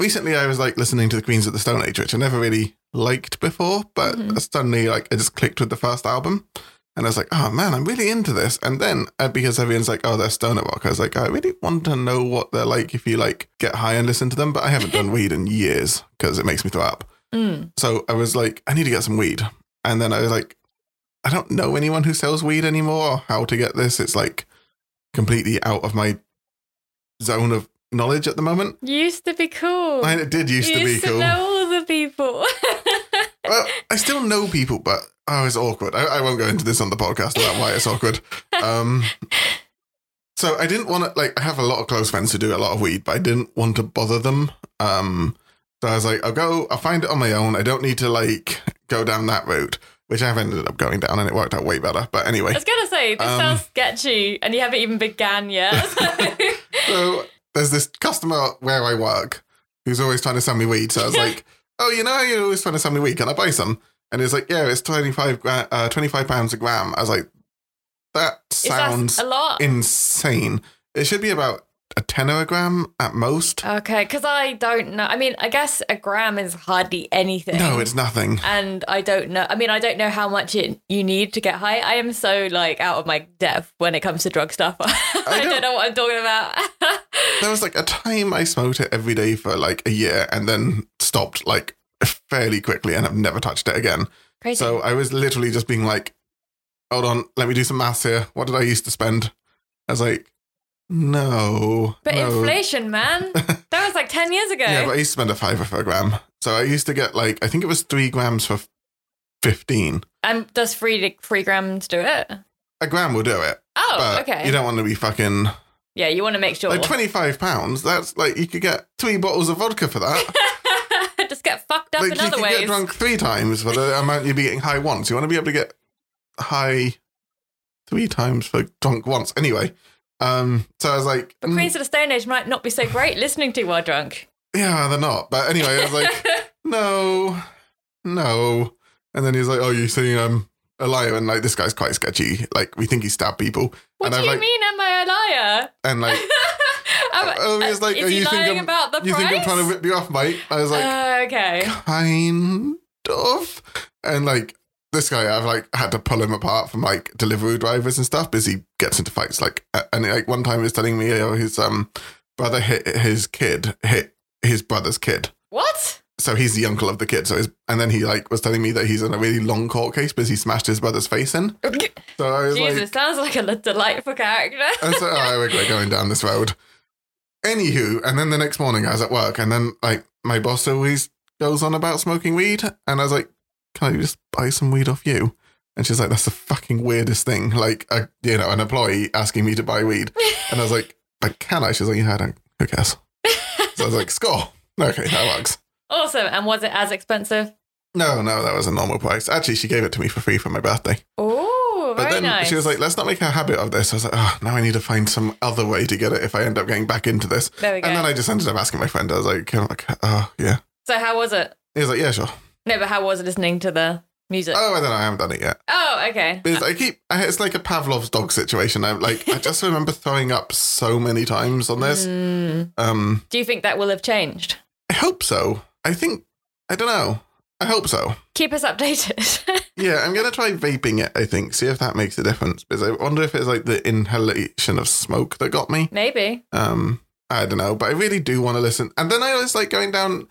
recently I was like listening to the Queens of the Stone Age, which I never really liked before, but Mhm. suddenly like I just clicked with the first album. And I was like, oh man, I'm really into this. And then uh, because everyone's like, oh, they're stoner rock, I was like, I really want to know what they're like if you like get high and listen to them. But I haven't done weed in years because it makes me throw up. Mm. So I was like, I need to get some weed. And then I was like, I don't know anyone who sells weed anymore or how to get this. It's like completely out of my zone of knowledge at the moment. Used to be cool. I mean, it did used to be to cool. know all the people. Well, I still know people, but oh, it's awkward. I, I won't go into this on the podcast about why it's awkward. Um, so I didn't want to like. I have a lot of close friends who do a lot of weed, but I didn't want to bother them. Um, so I was like, I'll go. I'll find it on my own. I don't need to like go down that route, which I've ended up going down, and it worked out way better. But anyway, I was gonna say this Um, sounds sketchy, and you haven't even began yet. so there's this customer where I work who's always trying to sell me weed. So I was like, oh, you know, how you're always trying to sell me weed. Can I buy some? And he's like, yeah, it's 25, gra- uh, 25 pounds a gram. I was like, that sounds a lot. insane. It should be about a tenner a gram at most. Okay, because I don't know. I mean, I guess a gram is hardly anything. No, it's nothing. and I don't know. I mean, I don't know how much it, you need to get high. I am so like out of my depth when it comes to drug stuff. I, don't, don't- know what I'm talking about. There was like a time I smoked it every day for like a year and then stopped like fairly quickly and I've never touched it again. Crazy. So I was literally just being like, hold on, let me do some maths here. What did I used to spend? I was like, no. but no. inflation, man, that was like ten years ago. Yeah, but I used to spend a fiver for a gram. So I used to get like, I think it was three grams for 15. and does three three grams do it? A gram will do it. Oh, okay. you don't want to be fucking yeah, you want to make sure. like 25 pounds. That's like, you could get three bottles of vodka for that. Just get fucked up like in you other could ways. get drunk three times for the amount you'd be getting high once. You want to be able to get high three times for drunk once. Anyway, um, so I was like, But mm, Queens of the Stone Age might not be so great listening to while drunk. yeah, they're not. But anyway, I was like, no, no. And then he's like, oh, you see, um, a liar, and like this guy's quite sketchy. Like we think he stabbed people, what and do I'm you like, mean, am I a liar? and like, Am- oh, he's like, is oh, you think lying I'm, about the you think I'm trying to rip you off, mate? I was like, Uh, okay. kind of. And like this guy, I've like had to pull him apart from like delivery drivers and stuff because he gets into fights. Like, and like one time he was telling me, oh, his um brother hit his kid, hit his brother's kid. What? So he's the uncle of the kid. So his, and then he like was telling me that he's in a really long court case because he smashed his brother's face in. So I was Jesus, like, sounds like a delightful character. I was like, oh, we're going down this road. Anywho, and then the next morning I was at work, and then like my boss always goes on about smoking weed, and I was like, "Can I just buy some weed off you?" And she's like, "That's the fucking weirdest thing." Like, a, you know, an employee asking me to buy weed, and I was like, "But can I?" She's like, "Yeah, I don't. Who cares?" So I was like, "Score." Okay, that works. awesome. And was it as expensive? No, no, that was a normal price. Actually, she gave it to me for free for my birthday. Oh, But then nice. she was like, let's not make a habit of this. I was like, oh, now I need to find some other way to get it if I end up getting back into this. there we go. And then I just ended up asking my friend. I was like, oh, like, oh, yeah. so how was it? He was like, yeah, sure. No, but how was it listening to the music? Oh, I don't know. I haven't done it yet. Oh, okay. Because I keep, it's like a Pavlov's dog situation. I'm like, I just remember throwing up so many times on this. Mm. Um, Do you think that will have changed? I hope so. I think, I don't know. I hope so. Keep us updated. Yeah, I'm going to try vaping it, I think, see if that makes a difference. Because I wonder if it's like the inhalation of smoke that got me. Maybe. Um, I don't know, but I really do want to listen. And then I was like going down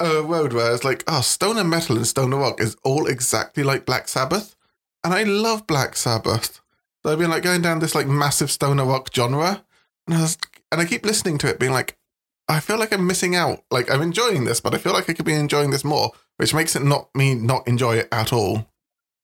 a road where I was like, oh, stoner metal and stoner rock is all exactly like Black Sabbath. And I love Black Sabbath. So I've been like going down this like massive stoner rock genre. And I was, and I keep listening to it being like, I feel like I'm missing out. Like I'm enjoying this, but I feel like I could be enjoying this more, which makes it not me not enjoy it at all.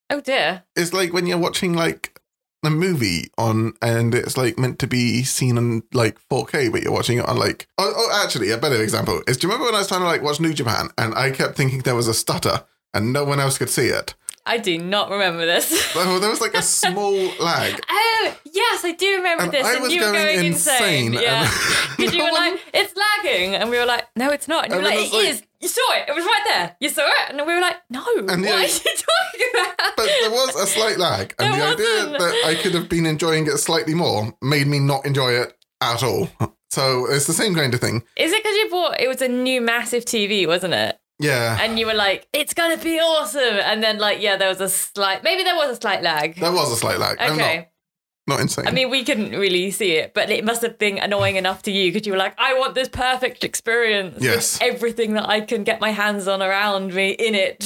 Oh dear. It's like when you're watching like a movie on and it's like meant to be seen on like 4K, but you're watching it on like oh, oh actually a better example is do you remember when I was trying to like watch New Japan and I kept thinking there was a stutter and no one else could see it? I do not remember this. Oh, there was like a small lag. Oh yes, I do remember And this. I and was you were going going insane, insane. Yeah, and because you were one- like, "It's lagging," and we were like, "No, it's not." And you were like, "It it's is." You saw it. It was right there. You saw it, and we were like, "No, And what yeah, are you talking about?" But there was a slight lag, and There the idea wasn't. that I could have been enjoying it slightly more made me not enjoy it at all. So it's the same kind of thing. Is it because you bought it was a new massive TV, wasn't it? Yeah. And you were like, it's gonna be awesome. And then like, yeah, there was a slight maybe there was a slight lag. There was a slight lag. I'm Okay. Not, insane. I mean, we couldn't really see it, but it must have been annoying enough to you because you were like, I want this perfect experience. Yes. everything that I can get my hands on around me in it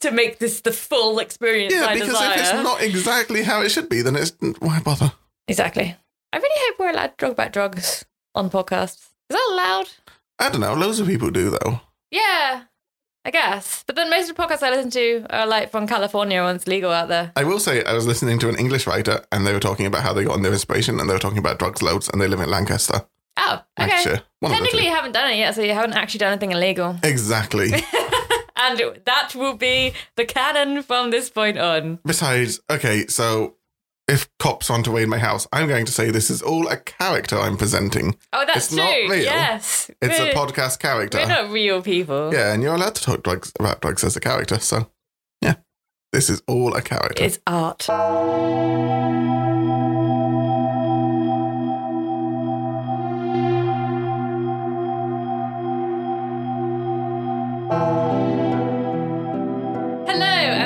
to make this the full experience yeah, I because desire. if it's not exactly how it should be, then it's why bother? Exactly. I really hope we're allowed to talk about drugs on podcasts. Is that allowed? I don't know. Loads of people do though. Yeah, I guess. But then most of the podcasts I listen to are like from California it's legal out there. I will say I was listening to an English writer and they were talking about how they got on their inspiration and they were talking about drugs loads and they live in Lancaster. Oh, okay. Lancashire. One of the Technically, you haven't done it yet, so you haven't actually done anything illegal. Exactly. And that will be the canon from this point on. Besides, okay, so if cops want to raid my house, I'm going to say this is all a character I'm presenting. Oh, that's It's true. not real. Yes. It's we're, a podcast character. We're not real people. Yeah, and you're allowed to talk drugs about drugs as a character, so yeah. This is all a character. It's art.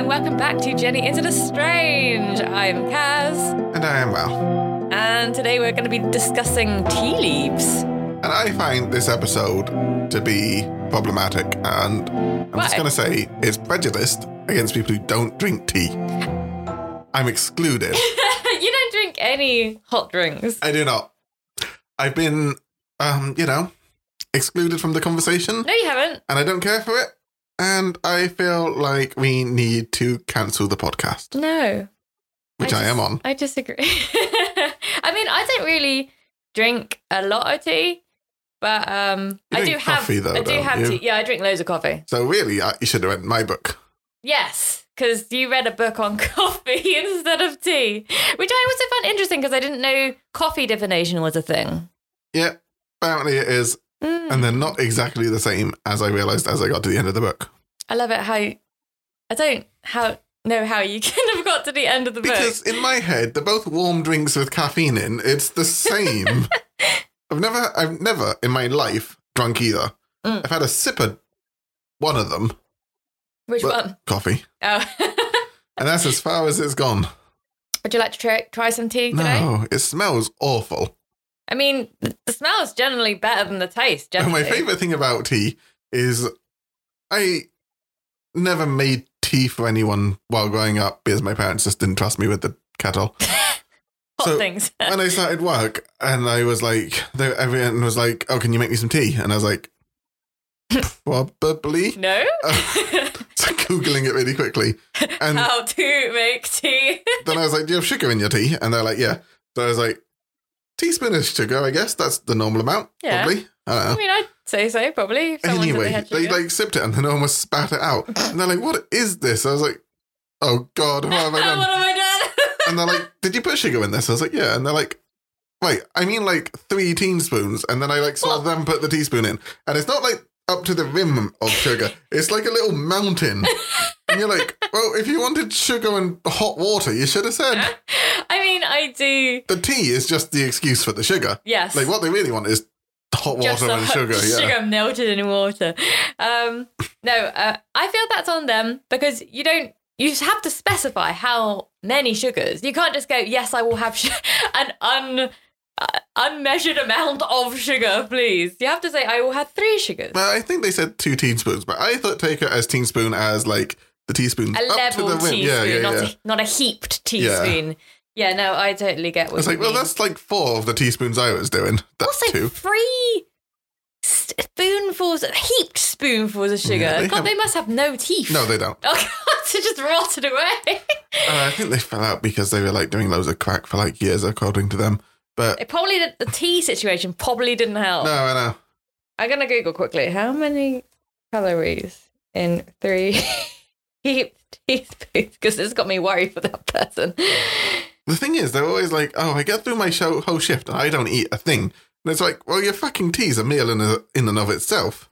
And welcome back to Journey Into the Strange. I'm Kaz, and I am Val. and today we're going to be discussing tea leaves. And I find this episode to be problematic, and I'm just going to say it's prejudiced against people who don't drink tea. I'm excluded. you don't drink any hot drinks. I do not. I've been, um, you know, excluded from the conversation, No, you haven't. and I don't care for it. And I feel like we need to cancel the podcast, No. which I, just- am on. I disagree. I mean, I don't really drink a lot of tea, but um, I do drink have. coffee, though, I do have you? tea. Yeah, I drink loads of coffee. So really, uh, you should have read my book. Yes, because you read a book on coffee instead of tea, which I also found interesting because I didn't know coffee divination was a thing. Yeah, apparently it is, Mm. and they're not exactly the same as I realized as I got to the end of the book. I love it how I don't how know how you can have got to the end of the Because book. Because in my head, they're both warm drinks with caffeine in. It's the same. I've never, I've never in my life drunk either. Mm. I've had a sip of one of them, Which one? coffee, Oh. and that's as far as it's gone. Would you like to try, try some tea today? No, it smells awful. I mean, the smell is generally better than the taste. Generally. my favorite thing about tea is I never made tea for anyone while growing up because my parents just didn't trust me with the kettle. hot so- things. when I started work and I was like, everyone was like, "Oh, can you make me some tea?" And I was like, "Probably." no. So googling it really quickly, and How to make tea? then I was like, "Do you have sugar in your tea?" And they're like, "Yeah." So I was like, "Teaspoon of sugar, I guess that's the normal amount, Yeah. probably." I don't know. I mean, I'd say so. Probably. If someone said anyway, had they like sipped it and then almost spat it out. And they're like, "What is this?" I was like, "Oh God, what have I done? what have I done? and they're like, "Did you put sugar in this?" I was like, "Yeah." And they're like, "Wait, I mean like three teaspoons." And then I like saw What? them put the teaspoon in, and it's not like up to the rim of sugar. it's like a little mountain. and you're like, "Well, if you wanted sugar and hot water, you should have said." I mean, I do. The tea is just the excuse for the sugar. Yes. Like what they really want is hot water the and hot sugar. Yeah. sugar melted in water. Um, no, uh, I feel that's on them because you don't. You just have to specify how many sugars. You can't just go, "Yes, I will have sh- an un." Uh, unmeasured amount of sugar, please. You have to say, I will have three sugars. Well, I think they said two teaspoons, but I thought take it as teaspoon as like the teaspoon a up level to the teaspoon, Yeah, yeah, not. A, not a heaped teaspoon. Yeah. no, I totally get what It's like, well, that's like four of the teaspoons I was doing. That's also two. three spoonfuls, heaped spoonfuls of sugar. Yeah, they God, have- they must have no teeth. No, they don't. Oh God, it just rotted away. Uh, I think they fell out because they were like doing loads of crack for like years, according to them. But it probably the tea situation probably didn't help. no, I know. I'm gonna Google quickly. How many calories in three heaped teaspoons? Because it's got me worried for that person. The thing is, they're always like, "Oh, I get through my show, whole shift and I don't eat a thing." And it's like, well, your fucking tea's a meal in, a, in and of itself.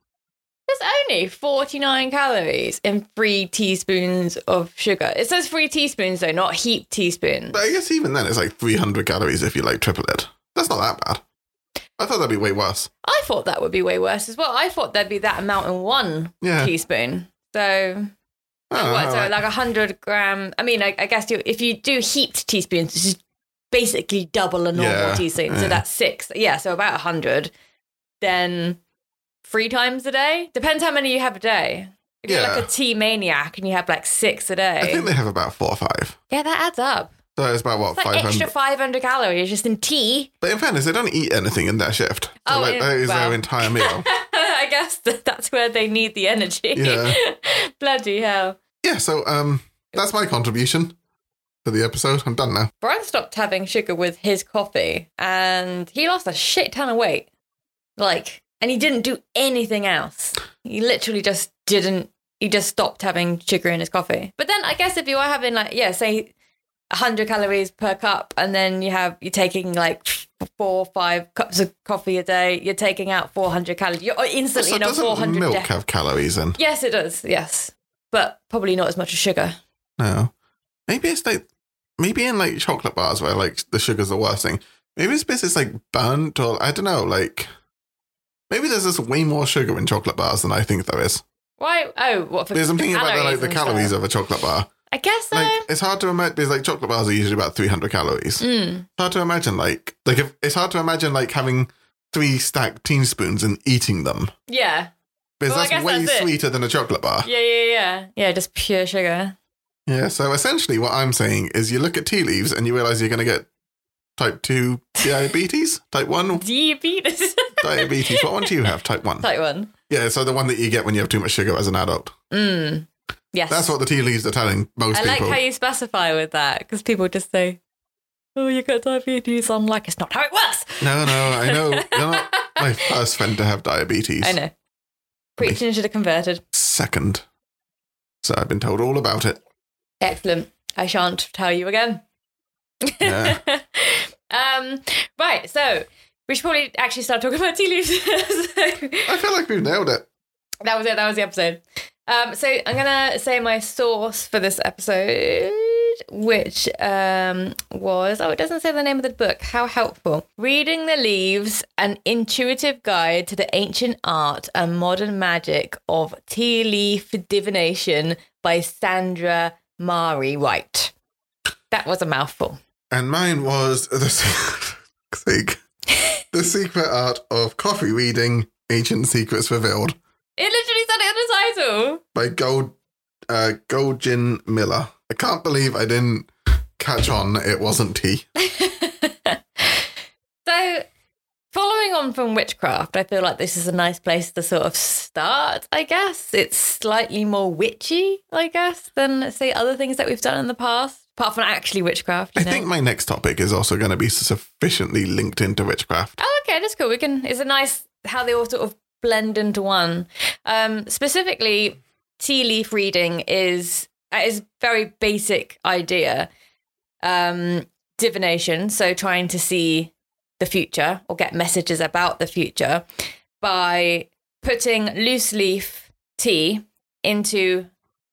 There's only 49 calories in three teaspoons of sugar. It says three teaspoons though, not heaped teaspoons. But I guess even then, it's like 300 calories if you like triple it. That's not that bad. I thought that'd be way worse. I thought that would be way worse as well. I thought there'd be that amount in one Yeah. teaspoon. So Oh, what? So alright. like a hundred gram. I mean, I, I guess you, if you do heaped teaspoons, this is basically double a normal Yeah, teaspoon. So yeah. that's six. Yeah, so about a hundred. Then three times a day depends how many you have a day. If you're like a tea maniac and you have like six a day, I think they have about four or five. yeah, that adds up. So it's about what five extra five hundred calories just in tea. But in fairness, they don't eat anything in their shift. So Oh, like that is well. their entire meal. I guess that's where they need the energy. Yeah. Bloody hell. yeah. So um, that's my contribution to the episode. I'm done now. Brian stopped having sugar with his coffee and he lost a shit ton of weight. Like, and he didn't do anything else. He literally just didn't, he just stopped having sugar in his coffee. But then I guess if you are having, like, yeah, say 100 calories per cup and then you have, you're taking like four or five cups of coffee a day, you're taking out 400 calories. You're instantly So in a doesn't 400 milk have calories in? Yes, it does. Yes. But probably not as much as sugar. No. Maybe it's like maybe in like chocolate bars where like the sugar's the worst thing. Maybe it's because it's like burnt or I don't know. Like maybe there's just way more sugar in chocolate bars than I think there is. Why? Oh, what for Because I'm thinking about the, like the calories stuff? of a chocolate bar. I guess so. Like it's hard to imagine because like chocolate bars are usually about 300 calories. Mm. It's hard to imagine like like if it's hard to imagine like having three stacked teaspoons and eating them Yeah. because Well, that's way that's sweeter than a chocolate bar. Yeah, yeah, yeah. Yeah, just pure sugar. Yeah. So essentially, what I'm saying is, you look at tea leaves and you realize you're going to get type two diabetes, type one Diabetes. diabetes. What one do you have? Type one. Type one. Yeah. So the one that you get when you have too much sugar as an adult. Mm. Yes. That's what the tea leaves are telling most people. I like how you specify with that because people just say, "Oh, you got diabetes." I'm like, it's not how it works. no, no, I know. You're not my first friend to have diabetes. I know. Preaching should have converted. Second. So I've been told all about it. Excellent. I shan't tell you again. Yeah. um. Right. So we should probably actually start talking about tea leaves. I feel like we've nailed it. That was it. That was the episode. Um, so I'm gonna say my source for this episode, which um, was oh, it doesn't say the name of the book. How helpful! Reading the Leaves: An Intuitive Guide to the Ancient Art and Modern Magic of Tea Leaf Divination by Sandra Mariah Wright. That was a mouthful. And mine was the the secret art of coffee reading ancient secrets revealed It literally said it in the title. by Gold uh, Goldjin Miller. I can't believe I didn't catch on. It wasn't tea. so, following on from witchcraft, I feel like this is a nice place to sort of start, I guess. It's slightly more witchy, I guess, than, say, other things that we've done in the past, apart from actually witchcraft. You I know? think my next topic is also going to be sufficiently linked into witchcraft. Oh, okay, that's cool. We can. It's a nice how they all sort of blend into one. Um, specifically, tea leaf reading is is very basic idea. Um, divination, so trying to see the future or get messages about the future by putting loose leaf tea into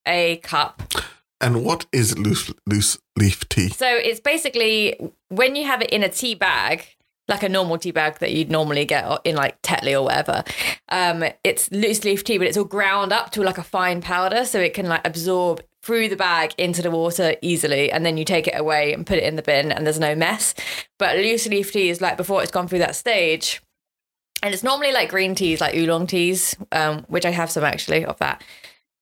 a cup And what is loose loose leaf tea? So it's basically when you have it in a tea bag, like a normal tea bag that you'd normally get in like Tetley or whatever. Um, it's loose leaf tea, but it's all ground up to like a fine powder, so it can like absorb through the bag into the water easily, and then you take it away and put it in the bin, and there's no mess. But loose leaf tea is like before it's gone through that stage. And it's normally like green teas, like oolong teas, um, which I have some actually of that.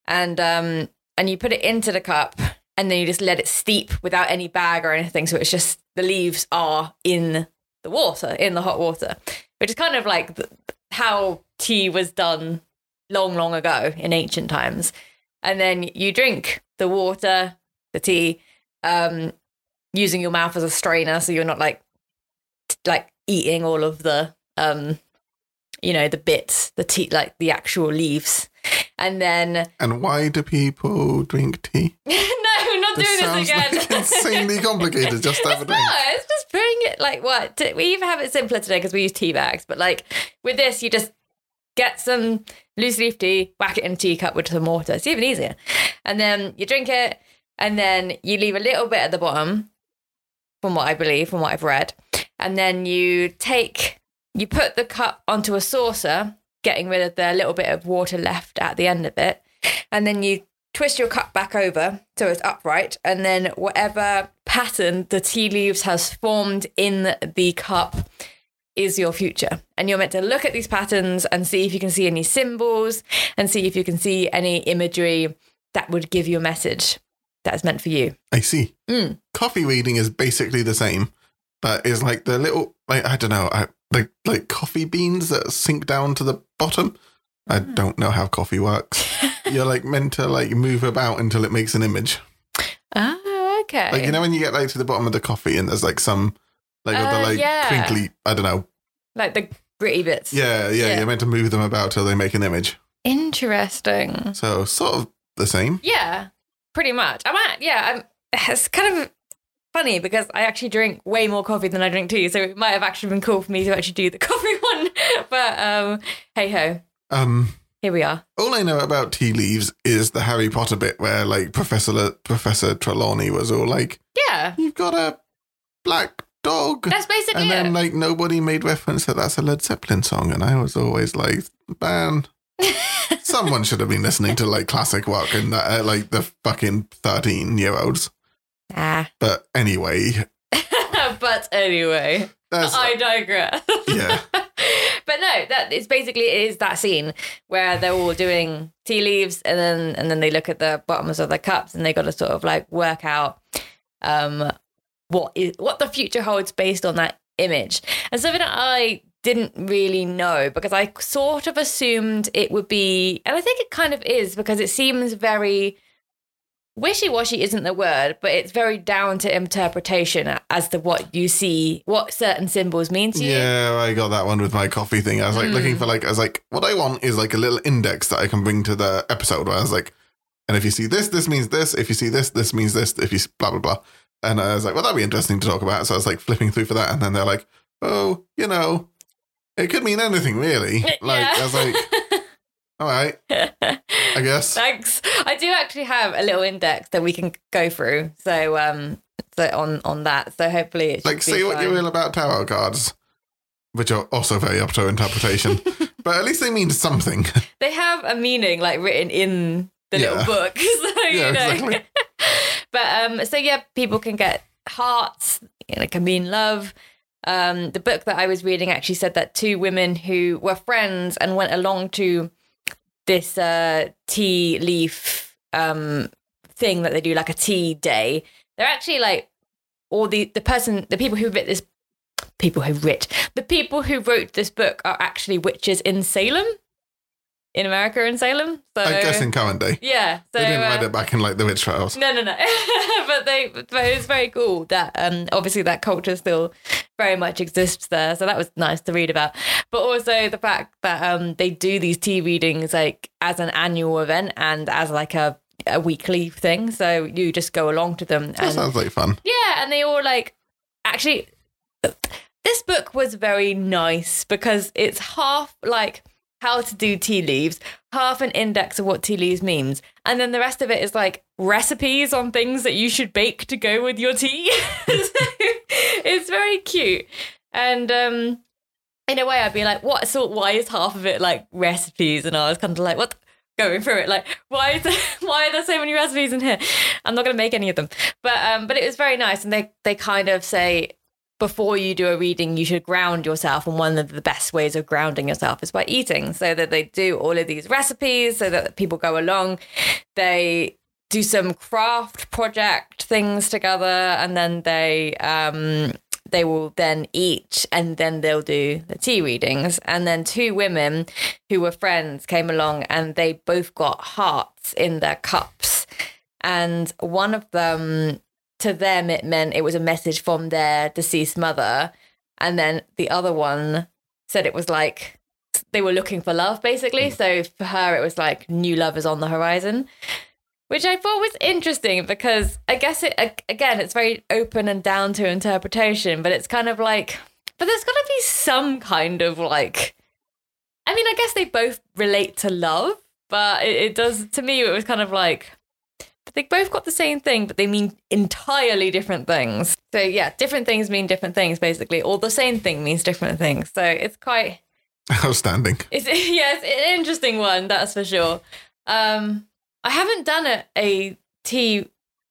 And um, and you put it into the cup, and then you just let it steep without any bag or anything. So it's just the leaves are in the water, in the hot water, which is kind of like the, how tea was done long, long ago in ancient times. And then you drink the water, the tea, um, using your mouth as a strainer, so you're not like t- like eating all of the um, you know, the bits, the tea, like the actual leaves, and then And why do people drink tea? no, not This doing this again. like insanely complicated. Just have a drink. No, it's putting it like what we even have it simpler today because we use tea bags. But like with this, you just get some loose leaf tea, whack it in a teacup with some water. It's even easier, and then you drink it, and then you leave a little bit at the bottom, from what I believe, from what I've read, and then you take you put the cup onto a saucer, getting rid of the little bit of water left at the end of it, and then you twist your cup back over so it's upright, and then whatever pattern the tea leaves has formed in the cup is your future. And you're meant to look at these patterns and see if you can see any symbols and see if you can see any imagery that would give you a message that is meant for you. I see. Mm. Coffee reading is basically the same, but it's like the little, like, I don't know, I, like, like coffee beans that sink down to the bottom. I Hmm. don't know how coffee works. You're like meant to like move about until it makes an image. Oh, okay. Like you know when you get like to the bottom of the coffee and there's like some like Uh, the like yeah. crinkly I don't know. like the gritty bits. Yeah, yeah, Yeah. you're meant to move them about till they make an image. Interesting. So sort of the same. Yeah, pretty much. I'm at, yeah, I'm, it's kind of funny because I actually drink way more coffee than I drink tea. So it might have actually been cool for me to actually do the coffee one. But um, hey ho, Um here we are. all I know about tea leaves is the Harry Potter bit where like Professor Professor Trelawney was all like, Yeah, You've got a black dog. that's basically and then it. like nobody made reference that that's a Led Zeppelin song, and I was always like, man, someone should have been listening to like classic rock and that, uh, like the fucking thirteen year olds. ah. But anyway, but anyway, I digress. yeah, but no, that it's basically it is that scene where they're all doing tea leaves and then and then they look at the bottoms of the cups and they got to sort of like work out um what is what the future holds based on that image. And something that I didn't really know because I sort of assumed it would be and I think it kind of is because it seems very wishy-washy isn't the word but it's very down to interpretation as to what you see what certain symbols mean to you yeah. I got that one with my coffee thing. I was like Mm. looking for like I was like, what I want is like a little index that I can bring to the episode. Where I was like, and if you see this, this means this. If you see this, this means this. If you blah blah blah. And I was like, well, that'd be interesting to talk about. So I was like flipping through for that, and then they're like, oh, you know, it could mean anything really. Like I was like, all right, I guess. Thanks. I do actually have a little index that we can go through. So um so on on that. So hopefully it Like, say what you fine. will about tarot cards, which are also very up to interpretation, but at least they mean something. They have a meaning like written in the Yeah. little book. So you Yeah, know. exactly. but um so yeah, people can get hearts, you know, it can mean love. Um the book that I was reading actually said that two women who were friends and went along to this uh tea leaf um thing that they do like a tea day. They're actually like all the the person the people who wrote this people who writ the people who wrote this book are actually witches in Salem in America in Salem. So I guess in current day. yeah, so They didn't uh, write it back in like the witch trials. no, no, no. but they, but it's very cool that um, obviously that culture still very much exists there. So that was nice to read about. But also the fact that um, they do these tea readings like as an annual event and as like a a weekly thing. So you just go along to them. That And, sounds like fun. yeah, and they all like actually. This book was very nice because it's half like how to do tea leaves, half an index of what tea leaves means, and then the rest of it is like recipes on things that you should bake to go with your tea. so it's very cute, and um, in a way, I'd be like, "What sort? Why is half of it like recipes?" And I was kind of like, "What?" Going through it, like, why is there, why are there so many recipes in here? I'm not going to make any of them, but um, but it was very nice, and they they kind of say before you do a reading, you should ground yourself. And one of the best ways of grounding yourself is by eating. So that they do all of these recipes so that people go along. They do some craft project things together and then they um they will then eat and then they'll do the tea readings and then two women who were friends came along and they both got hearts in their cups and one of them to them it meant it was a message from their deceased mother. And then the other one said it was like they were looking for love basically. Hmm. So for her it was like new love is on the horizon which i thought was interesting because i guess it again it's very open and down to interpretation but it's kind of like but there's got to be some kind of like i mean i guess they both relate to love but it, it does to me it was kind of like they both got the same thing, but they mean entirely different things. So yeah, different things mean different things basically, or the same thing means different things. So it's quite Outstanding. it's yeah, it's an interesting one, that's for sure. Um, I haven't done a, a tea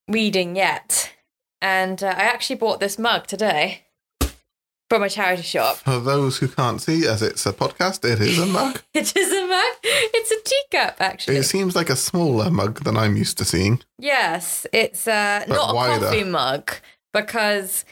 reading yet, and uh, I actually bought this mug today from a charity shop. For those who can't see, as it's a podcast, it is a mug. It is a mug. It's a teacup, actually. It seems like a smaller mug than I'm used to seeing. Yes, it's uh, But not a coffee mug because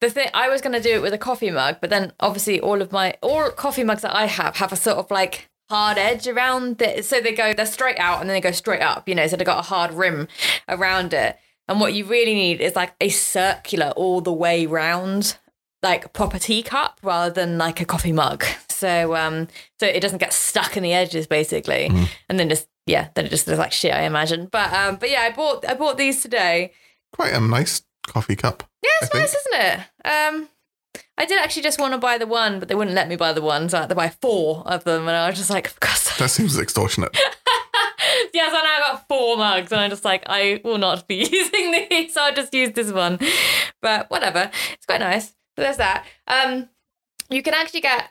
the thing I was going to do it with a coffee mug, but then obviously all of my all coffee mugs that I have have a sort of like hard edge around it, so they go they're straight out and then they go straight up, you know, so they've got a hard rim around it. And what you really need is like a circular all the way round like proper teacup rather than like a coffee mug. So um so it doesn't get stuck in the edges basically. And then just yeah, then it just looks like shit, I imagine. But um but yeah, I bought I bought these today. Quite a nice coffee cup. Yeah, it's I nice, isn't it? Um I did actually just want to buy the one, but they wouldn't let me buy the one, so I had to buy four of them, and I was just like, for That seems extortionate. yeah, so now I got four mugs, and I'm just like, I will not be using these, so I'll just use this one. But whatever, it's quite nice. So there's that. Um, you can actually get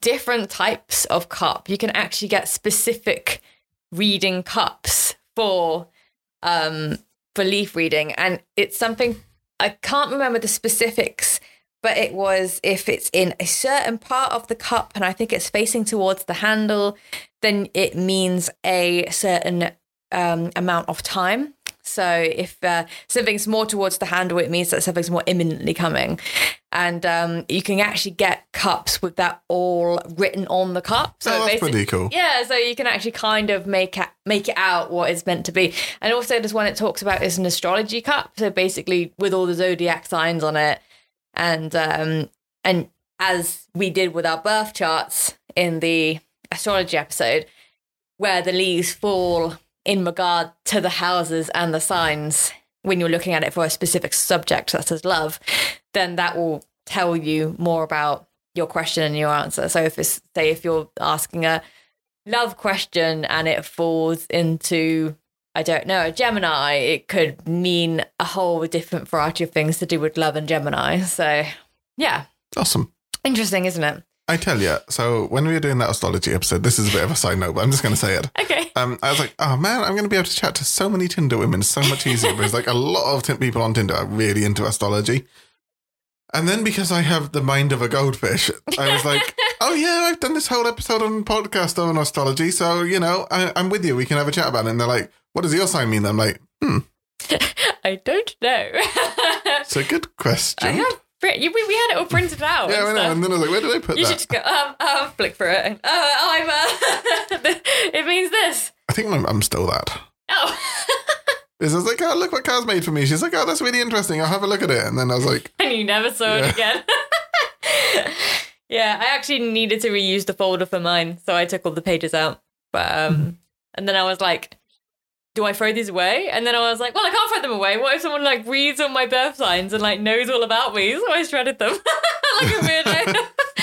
different types of cup. You can actually get specific reading cups for um for leaf reading, and it's something I can't remember the specifics. But it was if it's in a certain part of the cup, and I think it's facing towards the handle, then it means a certain um, amount of time. So if uh, something's more towards the handle, it means that something's more imminently coming. And um, you can actually get cups with that all written on the cup. So oh, that's basically- pretty cool. yeah, so you can actually kind of make it make it out what it's meant to be. And also this one it talks about is an astrology cup. So basically with all the zodiac signs on it. And um and as we did with our birth charts in the astrology episode, where the leaves fall in regard to the houses and the signs when you're looking at it for a specific subject such as love, then that will tell you more about your question and your answer. So if it's say if you're asking a love question and it falls into I don't know, a Gemini, it could mean a whole different variety of things to do with love and Gemini. So yeah, Awesome. interesting, isn't it? I tell you, so when we were doing that astrology episode, this is a bit of a side note, but I'm just going to say it. Okay. Um, I was like, oh man, I'm going to be able to chat to so many Tinder women so much easier because like a lot of t- people on Tinder are really into astrology. And then because I have the mind of a goldfish, I was like, oh yeah, I've done this whole episode on podcast on astrology. So, you know, I, I'm with you. We can have a chat about it. And they're like, what does your sign mean? I'm like, hmm, I don't know. it's a good question. I have. Brit- you- We, we had it all printed out. yeah, I and know. stuff. And then I was like, where did I put You that? You should just go, um, um, flick through it. Uh, I'm, uh, it means this. I think my mum stole that. Oh. This is like, oh, look what Car's made for me. She's like, oh, that's really interesting. I'll have a look at it. And then I was like, and you never saw Yeah. it again. yeah, I actually needed to reuse the folder for mine, so I took all the pages out. But um, Mm-hmm. and then I was like, do I throw these away? And then I was like, well, I can't throw them away. What if someone like reads all my birth signs and like knows all about me? So I shredded them like a weirdo.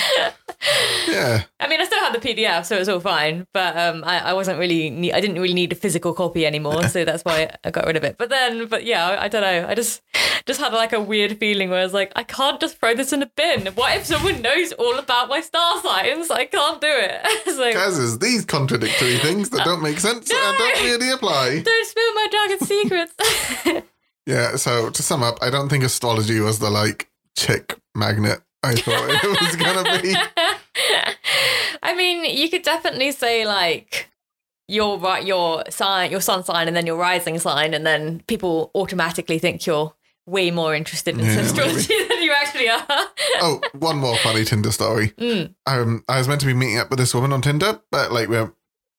yeah. I mean, I still had the PDF, so it was all fine. But um, I, I wasn't really, ne- I didn't really need a physical copy anymore, so that's why I got rid of it. But then, but yeah, I, I don't know. I just, just had like a weird feeling where I was like, I can't just throw this in a bin. What if someone knows all about my star signs? I can't do it. It's like, these contradictory things that don't make sense and don't really apply. don't spill my dragon secrets. Yeah, so to sum up, I don't think astrology was the like chick magnet I thought it was gonna be. I mean, you could definitely say like your right, your sign, your sun sign, and then your rising sign, and then people automatically think you're way more interested in Yeah, astrology than you actually are. Oh, one more funny Tinder story. Mm. Um, I was meant to be meeting up with this woman on Tinder, but like we're,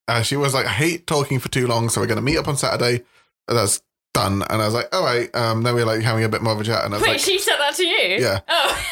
uh, she was like, I hate talking for too long, so we're gonna meet up on Saturday. That's done. And I was like, all right. Um, then we are like having a bit more of a chat, and I was Wait, like, she said that to you? Yeah. Oh,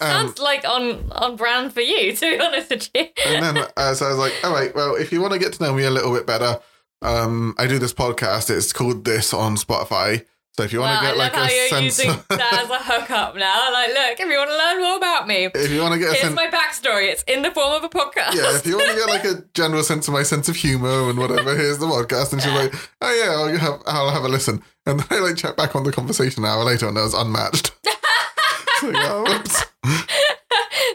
Um, sounds like on on brand for you. To be honest with you. and then uh, so I was like, all right, well, if you want to get to know me a little bit better, um, I do this podcast. It's called This on Spotify. So if you want Well, to I get love like how a you're sense, using that as a hookup now. Like, look, if you want to learn more about me, if you want to get a here's sense, my backstory. It's in the form of a podcast. yeah, if you want to get like a general sense of my sense of humor and whatever, here's the podcast. And she's like, oh yeah, I'll have, I'll have a listen. And then I like check back on the conversation an hour later, and I was unmatched. So, yeah, whoops.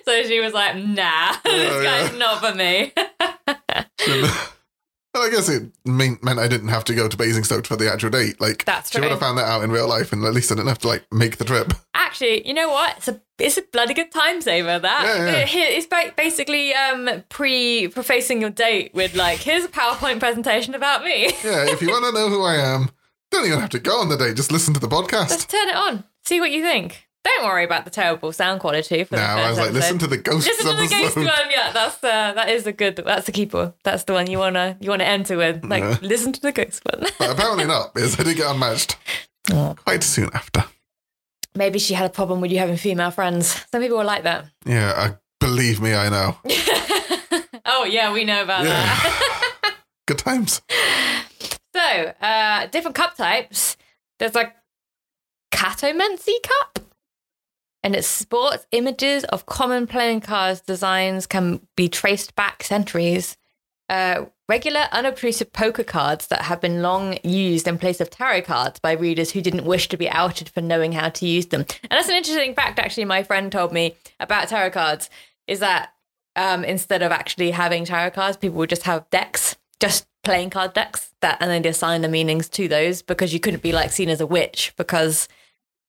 so she was like, nah, this Oh, guy's yeah. not for me. I guess it mean, meant I didn't have to go to Basingstoke for the actual date. Like, That's she would have found that out in real life, and at least I didn't have to like make the trip. Actually, you know what? It's a it's a bloody good time saver. That Yeah, yeah. It- it's basically um, pre prefacing your date with like, here's a PowerPoint presentation about me. Yeah, if you want to know who I am, don't even have to go on the date. Just listen to the podcast. Just turn it on, see what you think. Don't worry about the terrible sound quality for the Now first I was like, episode. listen to the ghost. Listen to the ghost episode. one, yeah. That's uh, that is a good. That's the keeper. That's the one you wanna you wanna enter with. Like, Yeah. listen to the ghost one. But apparently not, because I did get unmatched Oh. quite soon after. Maybe she had a problem with you having female friends. Some people are like that. Yeah, I, believe me, I know. oh yeah, we know about that. Good times. So, uh, different cup types. There's like Cartomancy cup. And it sports images of common playing cards designs can be traced back centuries. Uh, regular unobtrusive poker cards that have been long used in place of tarot cards by readers who didn't wish to be outed for knowing how to use them. And that's an interesting fact, actually, my friend told me about tarot cards is that um, instead of actually having tarot cards, people would just have decks, just playing card decks that, and then they assign the meanings to those because you couldn't be like seen as a witch because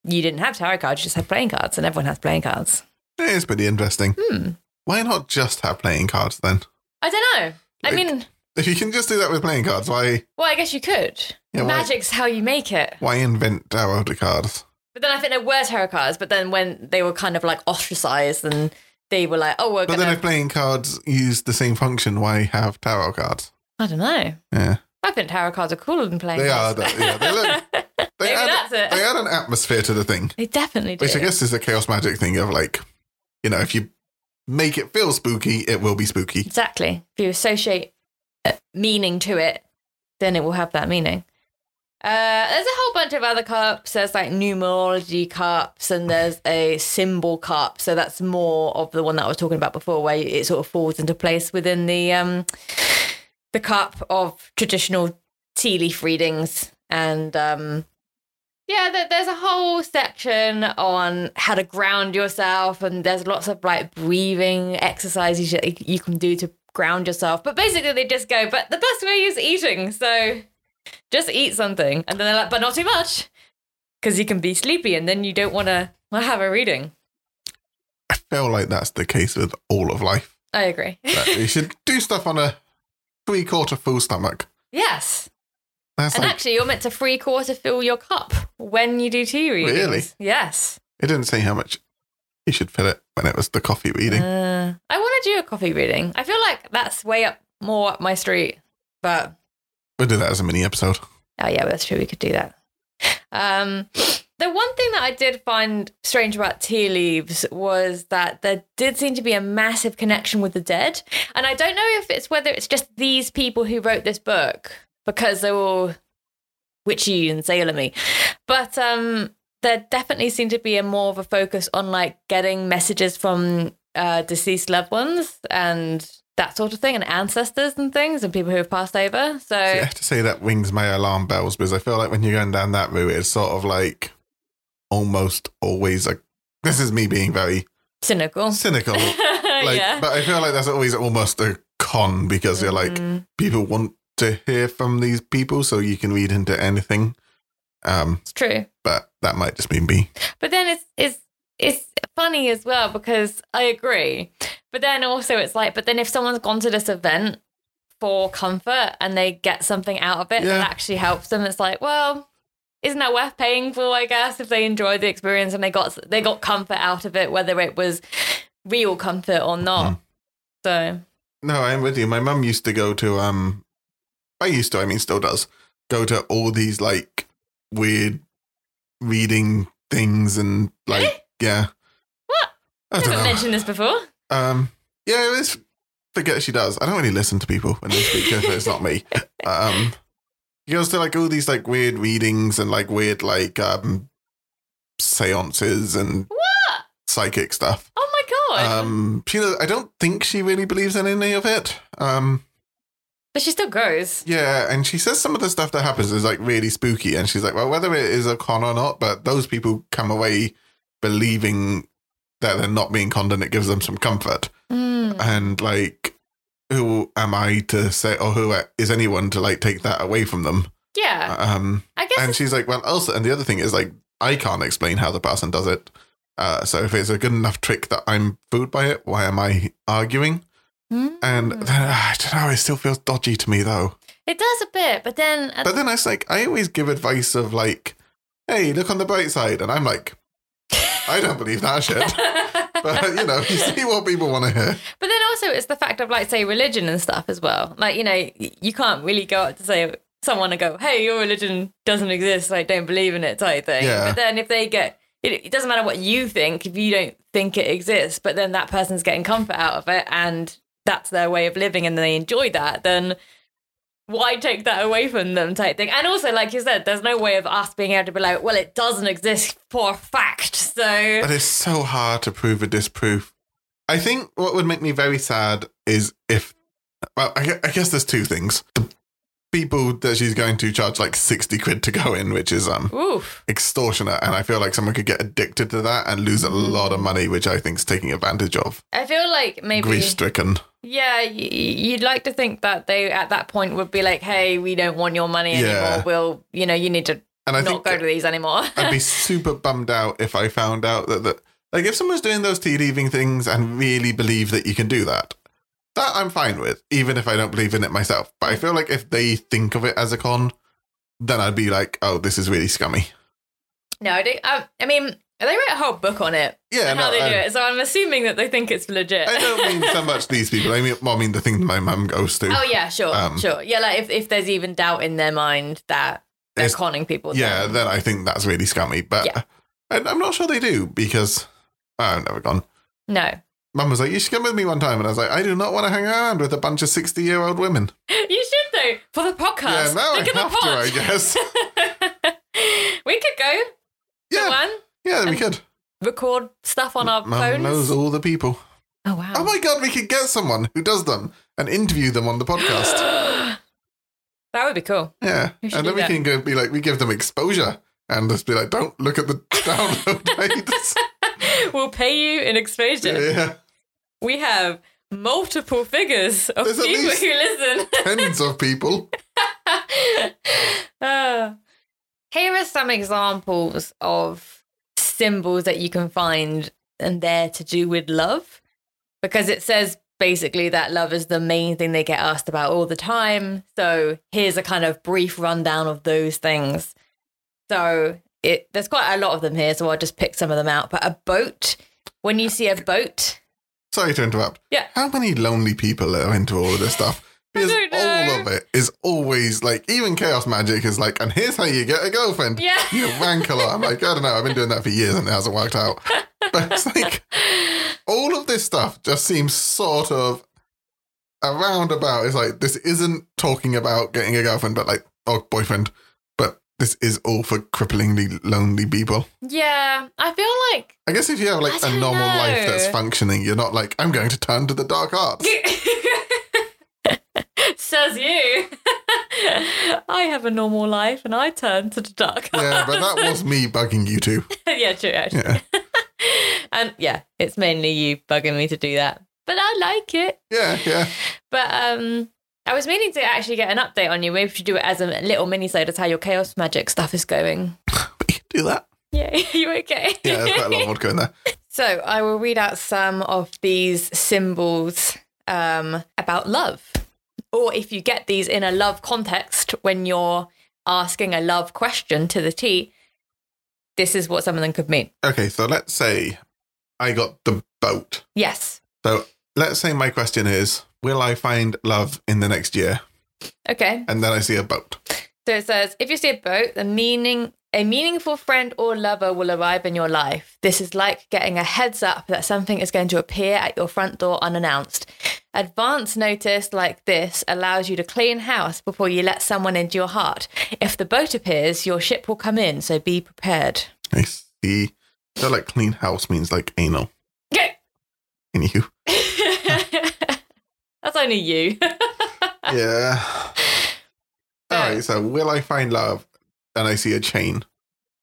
you didn't have tarot cards, you just had playing cards, and everyone has playing cards. It is pretty interesting. Hmm. Why not just have playing cards then? I don't know. I mean, If you can just do that with playing cards, why well, I guess you could. Yeah, why- Magic's how you make it. why invent tarot cards? But then I think there were tarot cards, but then when they were kind of like ostracized and they were like, oh, we're But going then if playing cards use the same function, why have tarot cards? I don't know. Yeah, I think tarot cards are cooler than playing they are. cards. though. Yeah, they look. They Maybe add, that's it. They add an atmosphere to the thing, They definitely do. which I guess is a chaos magic thing of like, you know, if you make it feel spooky, it will be spooky. Exactly. If you associate uh, meaning to it, then it will have that meaning. Uh, there's a whole bunch of other cups. There's like numerology cups, and there's a symbol cup. So that's more of the one that I was talking about before, where it sort of falls into place within the um, the cup of traditional tea leaf readings. And um, yeah, there's a whole section on how to ground yourself, and there's lots of like breathing exercises that you can do to ground yourself. But basically, they just go, but the best way is eating. So just eat something. And then they're like, but not too much, because you can be sleepy and then you don't want to have a reading. I feel like that's the case with all of life. I agree. You should do stuff on a three quarter full stomach. yes. That's And like actually, you're meant to three quarter fill your cup when you do tea readings. Really? Yes. it didn't say how much you should fill it when it was the coffee reading. Uh, I want to do a coffee reading. I feel like that's way up more up my street. But we'll do that as a mini episode. oh yeah, that's true. We could do that. Um, the one thing that I did find strange about tea leaves was that there did seem to be a massive connection with the dead, and I don't know if it's whether it's just these people who wrote this book because they're all witchy and Salem-y, but um, there definitely seemed to be a more of a focus on like getting messages from uh, deceased loved ones and that sort of thing, and ancestors and things, and people who have passed over. So I have to say that rings my alarm bells because I feel like when you're going down that route, it's sort of like almost always like this is me being very cynical. cynical. Like, yeah. but I feel like that's always almost a con because you're like Mm, people want to hear from these people, so you can read into anything. Um, it's true. but that might just be me. But then it's it's it's funny as well because I agree. But then also it's like, but then if someone's gone to this event for comfort and they get something out of it Yeah. that actually helps them, it's like, well, isn't that worth paying for? I guess if they enjoyed the experience and they got they got comfort out of it, whether it was real comfort or not. Mm. So No, I'm with you. My mum used to go to um I used to, I mean still does, go to all these like weird reading things and like Really? yeah. What? I I haven't know. mentioned this before. Um yeah, it is forget she does. I don't really listen to people when they speak if it's not me. Um he goes to like all these like weird readings and like weird like um seances and What? psychic stuff. Oh my god! Um, she, I don't think she really believes in any of it. Um, but she still goes. yeah, and she says some of the stuff that happens is like really spooky, and she's like, well, whether it is a con or not, but those people come away believing that they're not being conned, and it gives them some comfort. Mm. And like, who am I to say, or who is anyone to like take that away from them? Yeah, Um, I guess. and she's like, well, also, and the other thing is like, I can't explain how the person does it. Uh, so if it's a good enough trick that I'm fooled by it, why am I arguing? Mm. And then, I don't know, it still feels dodgy to me though. it does a bit, but then But then I was like, I always give advice of like, hey, look on the bright side. And I'm like, I don't believe that shit. But you know, you see what people want to hear. But then also it's the fact of like say religion and stuff as well. Like you know you can't really go up to say someone and go, "Hey, your religion doesn't exist. Like don't believe in it," type thing. Yeah. But then if they get it, it doesn't matter what you think if you don't think it exists. But then that person's getting comfort out of it, and that's their way of living, and they enjoy that. Then why take that away from them type thing and also like you said there's no way of us being able to be like well it doesn't exist for a fact so But it's so hard to prove or disprove. I think what would make me very sad is if, well, I, I guess there's two things. The people that she's going to charge like 60 quid to go in, which is um oof extortionate. And I feel like someone could get addicted to that and lose a lot of money, which I think is taking advantage of. i feel like maybe Grief stricken. Yeah, you'd like to think that they at that point would be like, "Hey, we don't want your money Yeah. anymore. We'll, you know, you need to And I not go to these anymore." I'd be super bummed out if I found out that, that like if someone's doing those tea leaving things and really believe that you can do that, that I'm fine with, even if I don't believe in it myself. But I feel like if they think of it as a con, then I'd be like, oh, this is really scummy. no, I don't. I, I mean, they wrote a whole book on it Yeah, and how no, they do it, so I'm assuming that they think it's legit. I don't mean so much these people. I mean, well, I mean the thing my mum goes to. oh yeah, sure, Um, sure. Yeah, like if if there's even doubt in their mind that they're conning people. yeah, then- then I think that's really scummy. But Yeah. I, I'm not sure they do because I've never gone. no, Mum was like, you should come with me one time. And I was like, I do not want to hang around with a bunch of 60 year old women. you should though for the podcast. Yeah, now Think I have to, I guess. we could go Yeah, one, yeah, we could. record stuff on our Mum phones. knows all the people. Oh wow. Oh my god, we could get someone who does them and interview them on the podcast. that would be cool. Yeah, and then we that. can go be like, we give them exposure and just be like, don't look at the download rates. we'll pay you in exposure. yeah, We have multiple figures of There's people who listen. tens of people. Uh, here are some examples of symbols that you can find and they're to do with love because it says basically that love is the main thing they get asked about all the time. So here's a kind of brief rundown of those things. So it there's quite a lot of them here, so I'll just pick some of them out. But a boat, when you see a boat, Sorry to interrupt. Yeah. How many lonely people are into all of this stuff? Because all of it is always like, even chaos magic is like, and here's how you get a girlfriend. yeah. You wank a lot. I'm like, I don't know. I've been doing that for years and it hasn't worked out. But it's like, all of this stuff just seems sort of a roundabout. It's like, this isn't talking about getting a girlfriend, but like, or boyfriend. This is all for cripplingly lonely people. Yeah, I feel like I guess if you have like a normal life that's functioning, you're not like, I'm going to turn to the dark arts. Says you. I have a normal life and I turn to the dark. Arts. Yeah, but that was me bugging you too. yeah, true, actually. Yeah. and yeah, it's mainly you bugging me to do that. But I like it. Yeah, yeah. But um I was meaning to actually get an update on you. Maybe we should do it as a little mini sode as how your chaos magic stuff is going. But you do that. Yeah, you okay? Yeah, there's quite a lot of vodka in there. So I will read out some of these symbols um, about love. Or if you get these in a love context when you're asking a love question to the T, this is what some of them could mean. Okay, so let's say I got the boat. Yes. So let's say my question is, will I find love in the next year? Okay. And then I see a boat. So it says if you see a boat, the meaning a meaningful friend or lover will arrive in your life. This is like getting a heads up that something is going to appear at your front door unannounced. Advance notice like this allows you to clean house before you let someone into your heart. If the boat appears, your ship will come in, so be prepared. I see. So like clean house means like anal. Okay. Anywho. That's only you. Yeah. All right. So will I find love? And I see a chain.